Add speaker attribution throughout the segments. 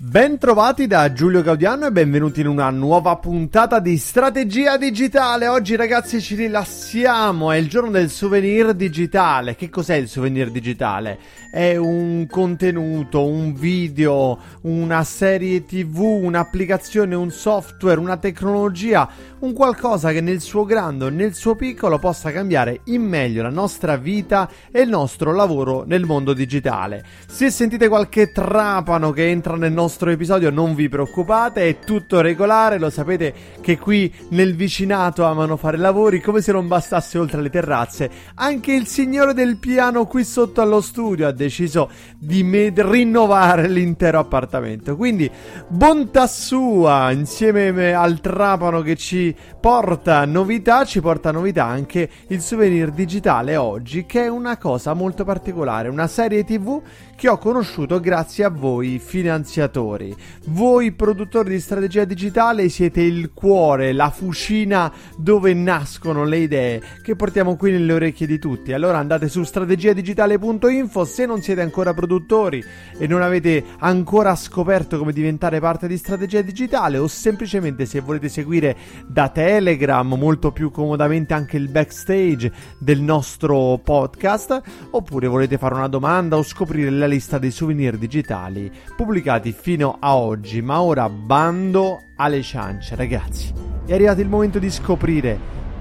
Speaker 1: Bentrovati da Giulio Gaudiano e benvenuti in una nuova puntata di Strategia Digitale. Oggi ragazzi ci rilassiamo, è il giorno del souvenir digitale. Che cos'è il souvenir digitale? È un contenuto, un video, una serie tv, un'applicazione, un software, una tecnologia, un qualcosa che nel suo grande o nel suo piccolo possa cambiare in meglio la nostra vita e il nostro lavoro nel mondo digitale. Se sentite qualche trapano che entra nel nostro nostro episodio, non vi preoccupate, è tutto regolare, lo sapete che qui nel vicinato amano fare lavori come se non bastasse oltre le terrazze. Anche il signore del piano qui sotto allo studio ha deciso di med- rinnovare l'intero appartamento. Quindi bontà sua, insieme al trapano che ci porta novità, ci porta novità anche il souvenir digitale oggi, che è una cosa molto particolare, una serie TV che ho conosciuto grazie a voi finanziatori. Voi produttori di strategia digitale siete il cuore, la fucina dove nascono le idee che portiamo qui nelle orecchie di tutti. Allora andate su strategiadigitale.info se non siete ancora produttori e non avete ancora scoperto come diventare parte di strategia digitale o semplicemente se volete seguire da Telegram molto più comodamente anche il backstage del nostro podcast oppure volete fare una domanda o scoprire la lista dei souvenir digitali pubblicati fino a oggi. Ma ora bando alle ciance, ragazzi. È arrivato il momento di scoprire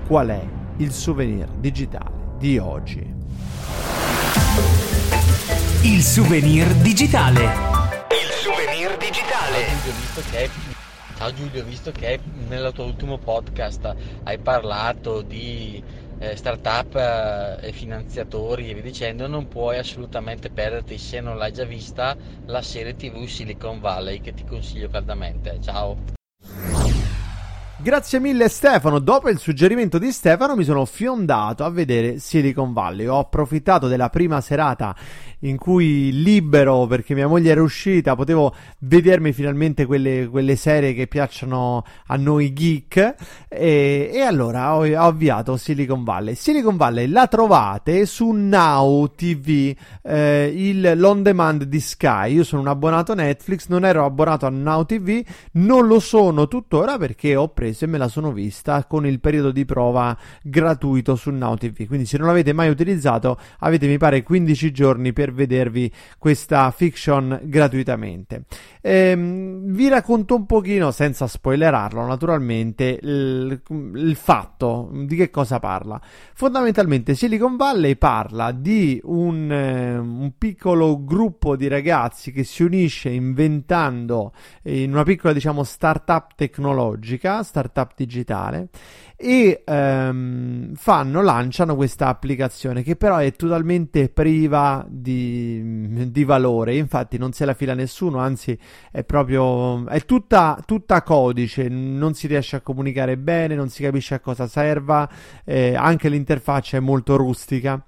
Speaker 1: qual è il souvenir digitale di oggi.
Speaker 2: Il souvenir digitale.
Speaker 3: Il souvenir digitale. Visto che, ciao Giulio, visto che nel tuo ultimo podcast hai parlato di eh, startup eh, e finanziatori e via dicendo, non puoi assolutamente perderti, se non l'hai già vista, la serie TV Silicon Valley che ti consiglio caldamente. Ciao!
Speaker 1: Grazie mille Stefano, dopo il suggerimento di Stefano mi sono fiondato a vedere Silicon Valley, ho approfittato della prima serata in cui libero perché mia moglie era uscita, potevo vedermi finalmente quelle, quelle serie che piacciono a noi geek. E, e allora ho, ho, avviato Silicon Valley. Silicon Valley la trovate su Now TV, eh, il l'on demand di Sky, io sono un abbonato Netflix, non ero abbonato a Now TV, non lo sono tuttora perché ho preso e me la sono vista con il periodo di prova gratuito su Now TV. Quindi se non l'avete mai utilizzato, avete mi pare 15 giorni per vedervi questa fiction gratuitamente. Ehm, vi racconto un pochino, senza spoilerarlo naturalmente, il, il fatto di che cosa parla. Fondamentalmente Silicon Valley parla di un, eh, un piccolo gruppo di ragazzi che si unisce inventando in una piccola diciamo startup tecnologica, startup digitale e ehm, fanno, lanciano questa applicazione che però è totalmente priva di, di, valore, infatti non se la fila nessuno, anzi è proprio è tutta, tutta codice, non si riesce a comunicare bene, non si capisce a cosa serva, eh, anche l'interfaccia è molto rustica.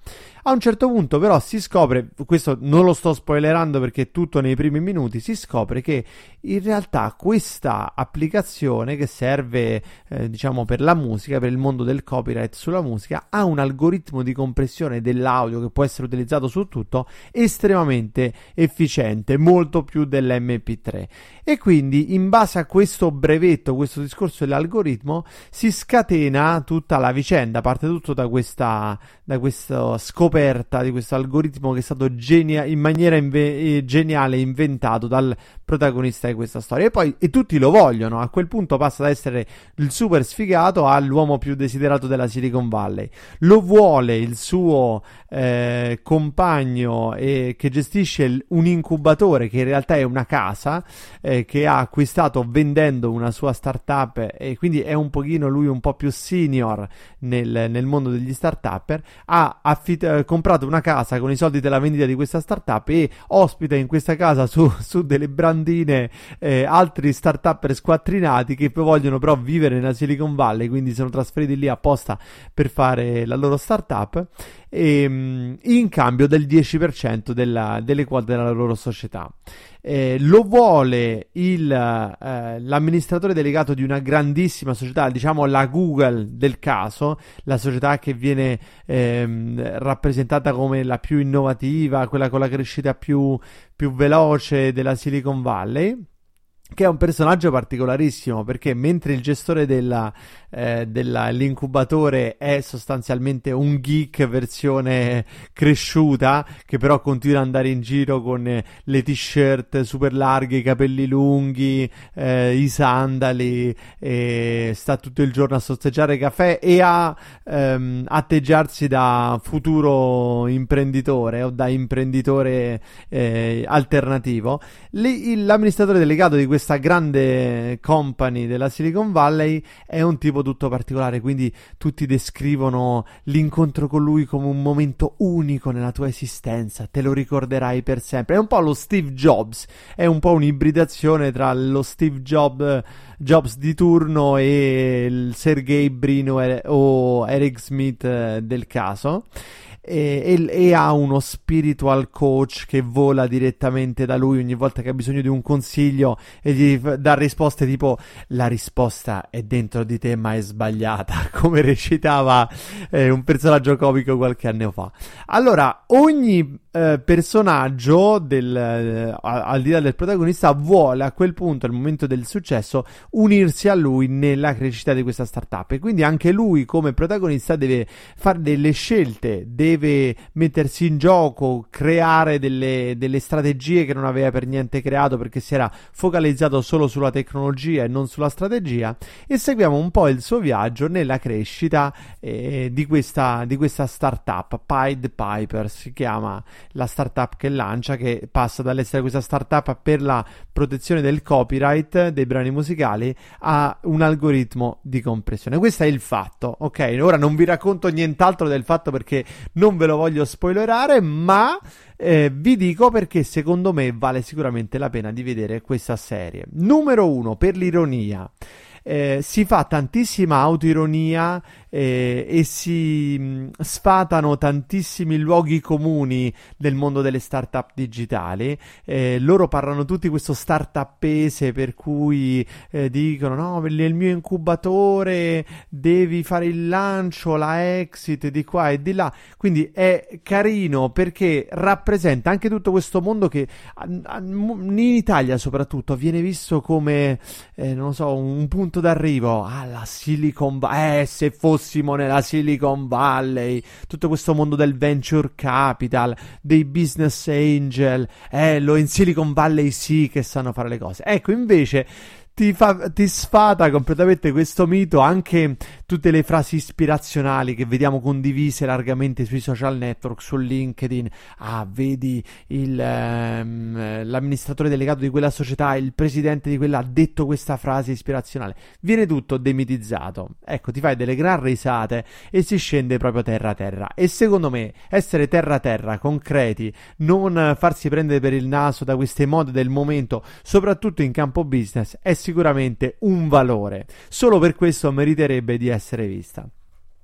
Speaker 1: A un certo punto però si scopre, questo non lo sto spoilerando perché è tutto nei primi minuti, si scopre che in realtà questa applicazione che serve eh, diciamo per la musica, per il mondo del copyright sulla musica, ha un algoritmo di compressione dell'audio che può essere utilizzato su tutto estremamente efficiente, molto più dell'MP3. E quindi in base a questo brevetto, questo discorso dell'algoritmo, si scatena tutta la vicenda, parte tutto da questa, da questa scoperta di questo algoritmo che è stato genia- in maniera inve- eh, geniale inventato dal protagonista di questa storia. E poi e tutti lo vogliono. A quel punto passa da essere il super sfigato all'uomo più desiderato della Silicon Valley. Lo vuole il suo eh, compagno eh, che gestisce un incubatore che in realtà è una casa eh, che ha acquistato vendendo una sua startup e quindi è un pochino lui un po' più senior nel, nel mondo degli startupper. Ha affit- eh, comprato una casa con i soldi della vendita di questa startup e ospita in questa casa su, su delle brand locandine, eh, altri start-up squattrinati che vogliono però vivere nella Silicon Valley, quindi sono trasferiti lì apposta per fare la loro startup, e, ehm, in cambio del 10% della, delle quote della loro società. Eh, lo vuole il, eh, l'amministratore delegato di una grandissima società, diciamo la Google del caso, la società che viene ehm, rappresentata come la più innovativa, quella con la crescita più, più veloce della Silicon Valley che è un personaggio particolarissimo perché mentre il gestore della, eh, dell'incubatore è sostanzialmente un geek versione cresciuta che però continua ad andare in giro con eh, le t-shirt super larghe, i capelli lunghi, eh, i sandali, sta tutto il giorno a sorseggiare caffè e a ehm, atteggiarsi da futuro imprenditore o da imprenditore eh, alternativo. Lì, l'amministratore delegato di questa grande company della Silicon Valley è un tipo tutto particolare, quindi tutti descrivono l'incontro con lui come un momento unico nella tua esistenza, te lo ricorderai per sempre. È un po' lo Steve Jobs, è un po' un'ibridazione tra lo Steve Jobs, Jobs di turno e il Sergey Brin o Eric Smith eh, del caso e, e, e, ha uno spiritual coach che vola direttamente da lui ogni volta che ha bisogno di un consiglio e gli dà risposte tipo la risposta è dentro di te ma è sbagliata come recitava eh, un personaggio comico qualche anno fa. Allora ogni eh, personaggio del, eh, al di là del protagonista vuole a quel punto al momento del successo unirsi a lui nella crescita di questa startup. E quindi anche lui come protagonista deve fare delle scelte deve mettersi in gioco creare delle, delle strategie che non aveva per niente creato perché si era focalizzato solo sulla tecnologia e non sulla strategia e seguiamo un po' il suo viaggio nella crescita eh, di, questa, di questa startup Pied Piper si chiama la startup che lancia, che passa dall'essere questa startup per la protezione del copyright dei brani musicali a un algoritmo di compressione. Questo è il fatto, ok? Ora non vi racconto nient'altro del fatto perché non ve lo voglio spoilerare, ma eh, vi dico perché secondo me vale sicuramente la pena di vedere questa serie. Numero uno, per l'ironia. Eh, si fa tantissima autoironia eh, e si mm, sfatano tantissimi luoghi comuni del mondo delle start-up digitali. Eh, loro parlano tutti questo start-upese per cui eh, dicono no, nel mio incubatore devi fare il lancio, la exit di qua e di là. Quindi è carino perché rappresenta anche tutto questo mondo che in Italia soprattutto viene visto come, eh, non so, un punto d'arrivo alla Silicon Valley. Eh, se fosse fossimo nella Silicon Valley, tutto questo mondo del venture capital, dei business angel, eh, lo in Silicon Valley sì che sanno fare le cose. Ecco, invece ti, fa, ti sfata completamente questo mito, anche tutte le frasi ispirazionali che vediamo condivise largamente sui social network, su LinkedIn. Ah, vedi il, ehm, l'amministratore delegato di quella società, il presidente di quella ha detto questa frase ispirazionale. Viene tutto demitizzato. Ecco, ti fai delle gran risate e si scende proprio terra terra. E secondo me essere terra terra, concreti, non farsi prendere per il naso da queste mode del momento, soprattutto in campo business, è sicuramente un valore. Solo per questo meriterebbe di essere vista.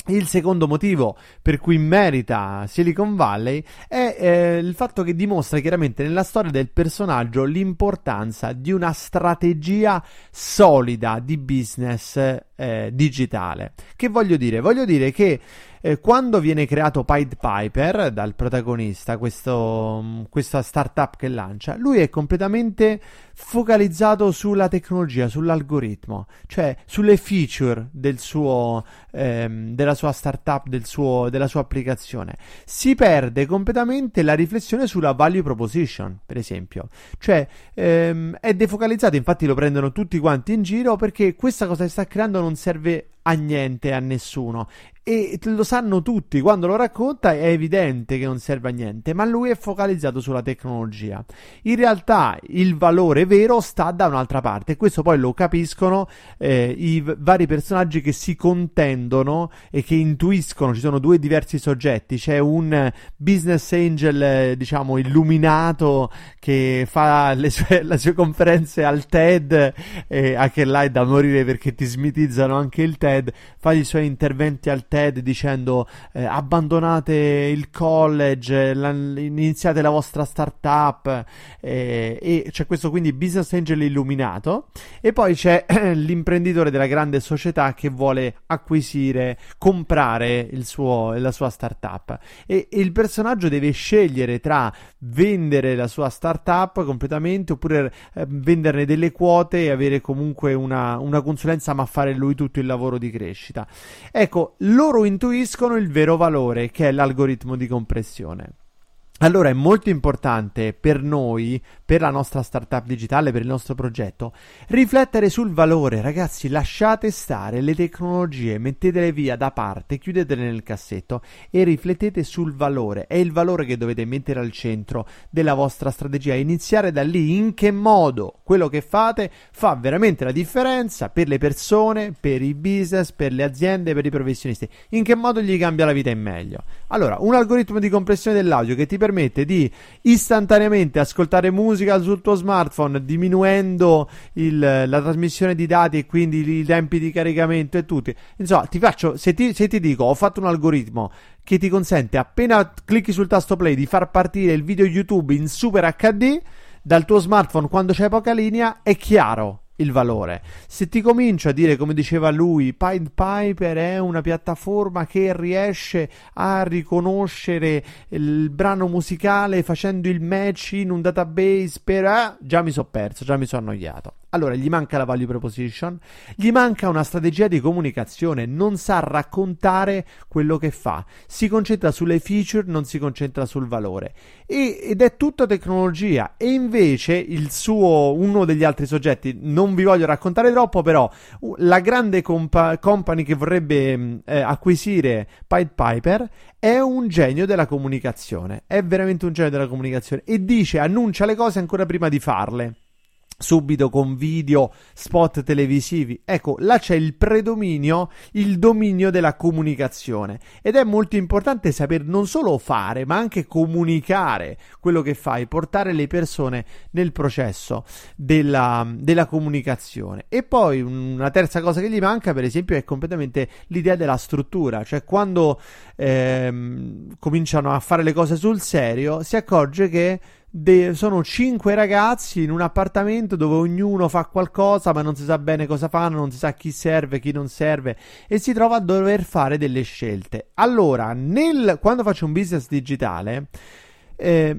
Speaker 1: Il secondo motivo per cui merita Silicon Valley è eh, il fatto che dimostra chiaramente nella storia del personaggio l'importanza di una strategia solida di business eh, digitale. Che voglio dire? Voglio dire che eh, quando viene creato Pied Piper dal protagonista, questo, mm, questa startup che lancia, lui è completamente focalizzato sulla tecnologia, sull'algoritmo, cioè sulle feature del suo, ehm, della sua startup, del suo, della sua applicazione. Si perde completamente la riflessione sulla value proposition, per esempio, cioè ehm, è defocalizzato, infatti lo prendono tutti quanti in giro perché questa cosa che sta creando non serve a niente, a nessuno e lo sanno tutti, quando lo racconta è evidente che non serve a niente, ma lui è focalizzato sulla tecnologia. In realtà il valore vero sta da un'altra parte e questo poi lo capiscono eh, i v- vari personaggi che si contendono e che intuiscono, ci sono due diversi soggetti, c'è un business angel eh, diciamo illuminato che fa le sue, le sue conferenze al TED e anche là è da morire perché ti smitizzano anche il TED, fa i suoi interventi al TED TED dicendo eh, abbandonate il college, la, iniziate la vostra startup eh, e c'è questo quindi business angel illuminato e poi c'è l'imprenditore della grande società che vuole acquisire, comprare suo, la sua startup. E, e il personaggio deve scegliere tra vendere la sua startup completamente oppure eh, venderne delle quote e avere comunque una, una consulenza ma fare lui tutto il lavoro di crescita. Ecco, lo loro intuiscono il vero valore che è l'algoritmo di compressione. Allora è molto importante per noi, per la nostra startup digitale, per il nostro progetto, riflettere sul valore. Ragazzi, lasciate stare le tecnologie, mettetele via da parte, chiudetele nel cassetto e riflettete sul valore. È il valore che dovete mettere al centro della vostra strategia. Iniziare da lì in che modo quello che fate fa veramente la differenza per le persone, per i business, per le aziende, per i professionisti. In che modo gli cambia la vita in meglio. Allora, un algoritmo di compressione dell'audio che ti permette di istantaneamente ascoltare musica sul tuo smartphone, diminuendo il, la trasmissione di dati e quindi i tempi di caricamento e tutti. Insomma, ti faccio, se ti, se ti dico, ho fatto un algoritmo che ti consente appena clicchi sul tasto play di far partire il video YouTube in Super HD dal tuo smartphone quando c'è poca linea, è chiaro il valore. Se ti comincio a dire, come diceva lui, Pied Piper è una piattaforma che riesce a riconoscere il brano musicale facendo il match in un database per... Eh, già mi sono perso, già mi sono annoiato. Allora, gli manca la value proposition, gli manca una strategia di comunicazione, non sa raccontare quello che fa, si concentra sulle feature, non si concentra sul valore. E, ed è tutta tecnologia. E invece il suo, uno degli altri soggetti, non vi voglio raccontare troppo, però la grande compa- company che vorrebbe mm, eh, acquisire Pied Piper è un genio della comunicazione, è veramente un genio della comunicazione e dice, annuncia le cose ancora prima di farle subito con video, spot televisivi. Ecco, là c'è il predominio, il dominio della comunicazione ed è molto importante saper non solo fare, ma anche comunicare quello che fai, portare le persone nel processo della, della comunicazione. E poi una terza cosa che gli manca, per esempio, è completamente l'idea della struttura, cioè quando ehm, cominciano a fare le cose sul serio, si accorge che de- sono cinque ragazzi in un appartamento dove ognuno fa qualcosa, ma non si sa bene cosa fanno, non si sa chi serve, chi non serve, e si trova a dover fare delle scelte. Allora, nel, quando faccio un business digitale, eh,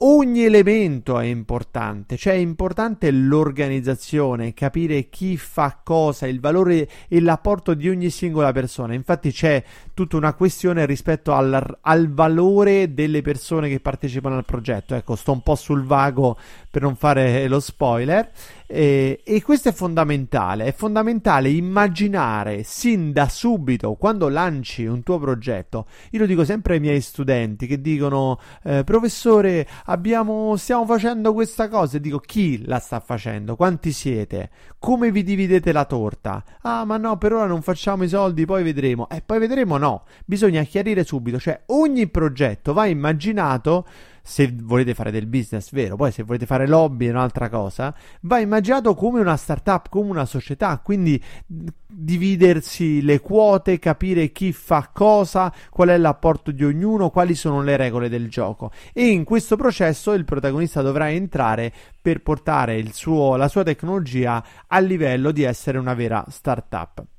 Speaker 1: ogni elemento è importante, cioè è importante l'organizzazione, capire chi fa cosa, il valore e l'apporto di ogni singola persona. Infatti c'è tutta una questione rispetto al, al valore delle persone che partecipano al progetto. Ecco, sto un po' sul vago per non fare lo spoiler. Eh, e questo è fondamentale, è fondamentale immaginare sin da subito quando lanci un tuo progetto. Io lo dico sempre ai miei studenti che dicono eh, professore abbiamo, stiamo facendo questa cosa e dico chi la sta facendo, quanti siete, come vi dividete la torta. Ah ma no per ora non facciamo i soldi, poi vedremo. E eh, poi vedremo no, bisogna chiarire subito, cioè ogni progetto va immaginato se volete fare del business vero, poi se volete fare lobby è un'altra cosa, va immaginato come una startup, come una società, quindi dividersi le quote, capire chi fa cosa, qual è l'apporto di ognuno, quali sono le regole del gioco. E in questo processo il protagonista dovrà entrare per portare suo, la sua tecnologia a livello di essere una vera startup.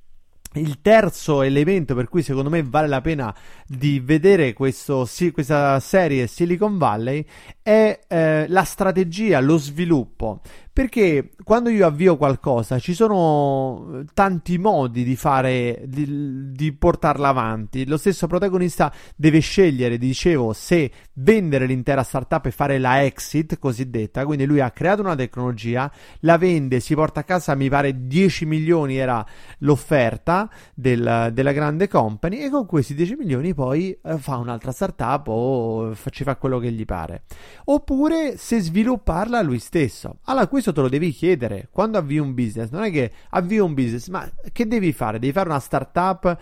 Speaker 1: Il terzo elemento per cui secondo me vale la pena di vedere questo, questa serie Silicon Valley è eh, la strategia, lo sviluppo. Perché quando io avvio qualcosa ci sono tanti modi di fare, di, di, portarla avanti. Lo stesso protagonista deve scegliere, dicevo, se vendere l'intera startup e fare la exit cosiddetta. Quindi lui ha creato una tecnologia, la vende, si porta a casa, mi pare 10 milioni era l'offerta del, della grande company e con questi 10 milioni poi eh, fa un'altra startup o ci fa quello che gli pare. Oppure se svilupparla lui stesso. Allora, questo te lo devi chiedere quando avvii un business. Non è che avvii un business, ma che devi fare? Devi fare una startup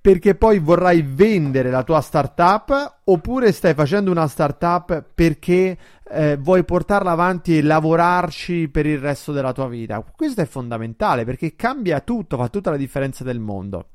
Speaker 1: perché poi vorrai vendere la tua startup oppure stai facendo una startup perché eh, vuoi portarla avanti e lavorarci per il resto della tua vita. Questo è fondamentale perché cambia tutto, fa tutta la differenza del mondo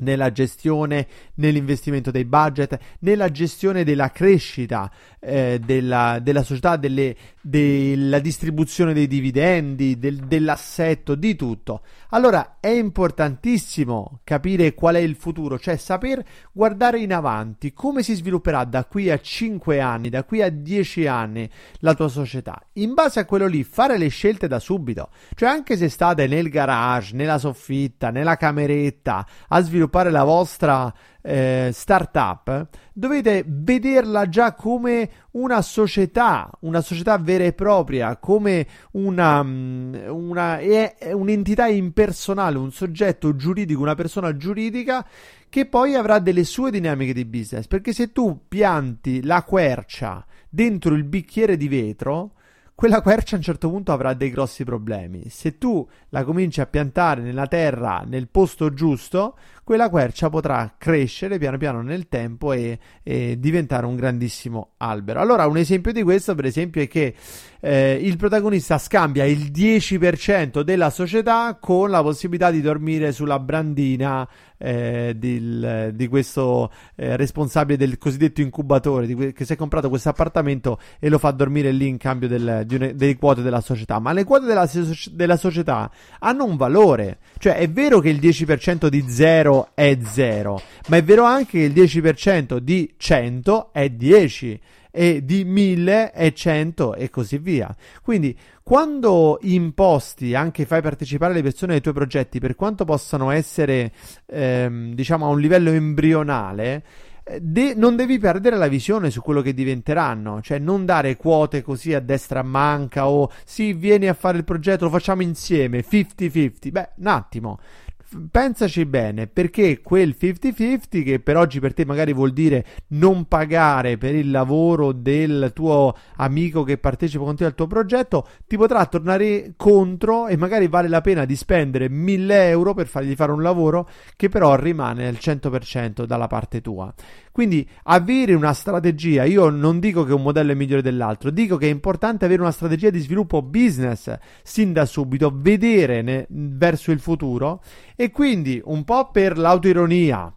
Speaker 1: nella gestione, nell'investimento dei budget, nella gestione della crescita eh, della, della, società, delle, della distribuzione dei dividendi, del, dell'assetto, di tutto. Allora è importantissimo capire qual è il futuro, cioè saper guardare in avanti come si svilupperà da qui a 5 anni, da qui a 10 anni la tua società. In base a quello lì fare le scelte da subito, cioè anche se state nel garage, nella soffitta, nella cameretta a sviluppare la vostra eh, startup, dovete vederla già come una società, una società vera e propria, come una, mm, una un'entità impersonale, un soggetto giuridico, una persona giuridica che poi avrà delle sue dinamiche di business. Perché se tu pianti la quercia dentro il bicchiere di vetro, quella quercia a un certo punto avrà dei grossi problemi. Se tu la cominci a piantare nella terra nel posto giusto, quella quercia potrà crescere piano piano nel tempo e, e diventare un grandissimo albero. Allora, un esempio di questo, per esempio, è che eh, il protagonista scambia il 10% della società con la possibilità di dormire sulla brandina eh, del, di questo eh, responsabile del cosiddetto incubatore que- che si è comprato questo appartamento e lo fa dormire lì in cambio del, une- delle quote della società. Ma le quote della, della società hanno un valore, cioè è vero che il 10% di 0 è 0, ma è vero anche che il 10% di 100 è 10 e di 1000 è 100 e così via. Quindi quando imposti, anche fai partecipare le persone ai tuoi progetti, per quanto possano essere, ehm, diciamo, a un livello embrionale, eh, De- non devi perdere la visione su quello che diventeranno, cioè non dare quote così a destra manca o sì, vieni a fare il progetto, lo facciamo insieme, 50-50. Beh, un attimo, pensaci bene, perché quel 50-50 che per oggi per te magari vuol dire non pagare per il lavoro del tuo amico che partecipa con te al tuo progetto, ti potrà tornare contro e magari vale la pena di spendere 1000 euro per fargli fare un lavoro che però rimane al 100% dalla parte tua. Quindi avere una strategia, io non dico che un modello è migliore dell'altro, dico che è importante avere una strategia di sviluppo business sin da subito, vedere ne, verso il futuro. E quindi un po' per l'autoironia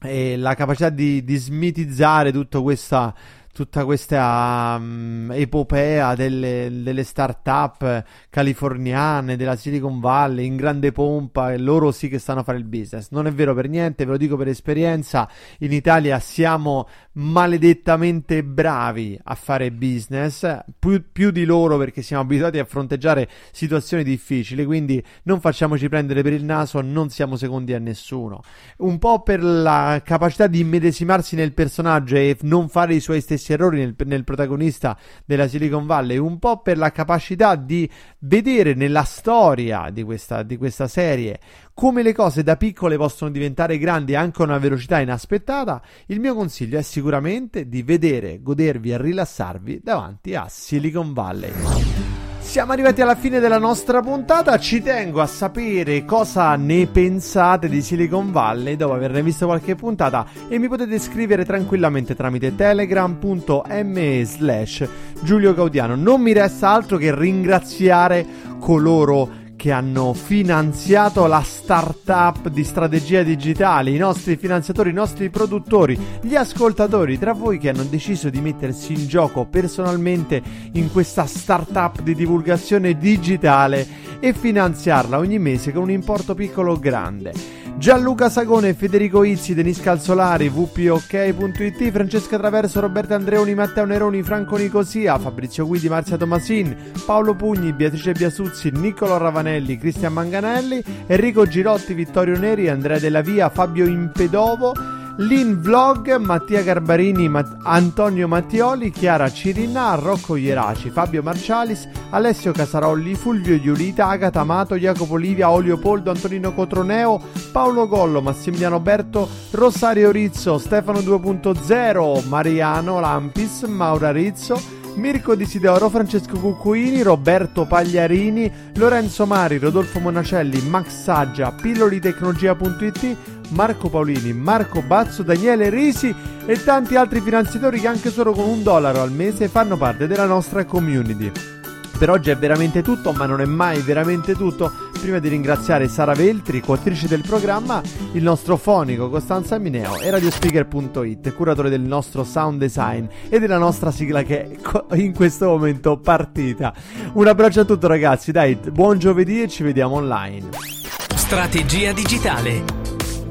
Speaker 1: e la capacità di, di smitizzare tutta questa tutta questa um, epopea delle, delle start-up californiane, della Silicon Valley, in grande pompa, e loro sì che stanno a fare il business. Non è vero per niente, ve lo dico per esperienza, in Italia siamo maledettamente bravi a fare business, più, più di loro perché siamo abituati a fronteggiare situazioni difficili, quindi non facciamoci prendere per il naso, non siamo secondi a nessuno. Un po' per la capacità di immedesimarsi nel personaggio e non fare i suoi stessi stessi errori nel, nel protagonista della Silicon Valley, un po' per la capacità di vedere nella storia di questa, di questa serie come le cose da piccole possono diventare grandi anche a una velocità inaspettata, il mio consiglio è sicuramente di vedere, godervi e rilassarvi davanti a Silicon Valley. Siamo arrivati alla fine della nostra puntata, ci tengo a sapere cosa ne pensate di Silicon Valley dopo averne visto qualche puntata e mi potete scrivere tranquillamente tramite telegram.me slash Giulio Gaudiano. Non mi resta altro che ringraziare coloro che hanno finanziato la startup di strategia digitale, i nostri finanziatori, i nostri produttori, gli ascoltatori, tra voi che hanno deciso di mettersi in gioco personalmente in questa startup di divulgazione digitale e finanziarla ogni mese con un importo piccolo o grande. Gianluca Sagone, Federico Izzi, Denis Calzolari, wpok.it, Francesca Traverso, Roberto Andreoni, Matteo Neroni, Franco Nicosia, Fabrizio Guidi, Marzia Tomasin, Paolo Pugni, Beatrice Biasuzzi, Niccolo Ravanelli, Cristian Manganelli, Enrico Girotti, Vittorio Neri, Andrea Della Via, Fabio Impedovo, Lin Vlog, Mattia Garbarini, Mat- Antonio Mattioli, Chiara Cirinna, Rocco Ieraci, Fabio Marcialis, Alessio Casarolli, Fulvio Iulita, Agata Amato, Jacopo Livia, Olio Poldo, Antonino Cotroneo, Paolo Gollo, Massimiliano Berto, Rosario Rizzo, Stefano 2.0, Mariano Lampis, Maura Rizzo, Mirko Disidoro, Francesco Cuccuini, Roberto Pagliarini, Lorenzo Mari, Rodolfo Monacelli, Max Saggia, pillolitecnologia.it, Marco Paolini, Marco Bazzo, Daniele Risi e tanti altri finanziatori che anche solo con un dollaro al mese fanno parte della nostra community. Per oggi è veramente tutto, ma non è mai veramente tutto. Prima di ringraziare Sara Veltri, coautrice del programma, il nostro fonico Costanza Mineo e Radiospeaker.it, curatore del nostro sound design e della nostra sigla che è in questo momento partita. Un abbraccio a tutti ragazzi, dai, buon giovedì e ci vediamo online.
Speaker 2: Strategia digitale.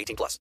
Speaker 4: 18 plus.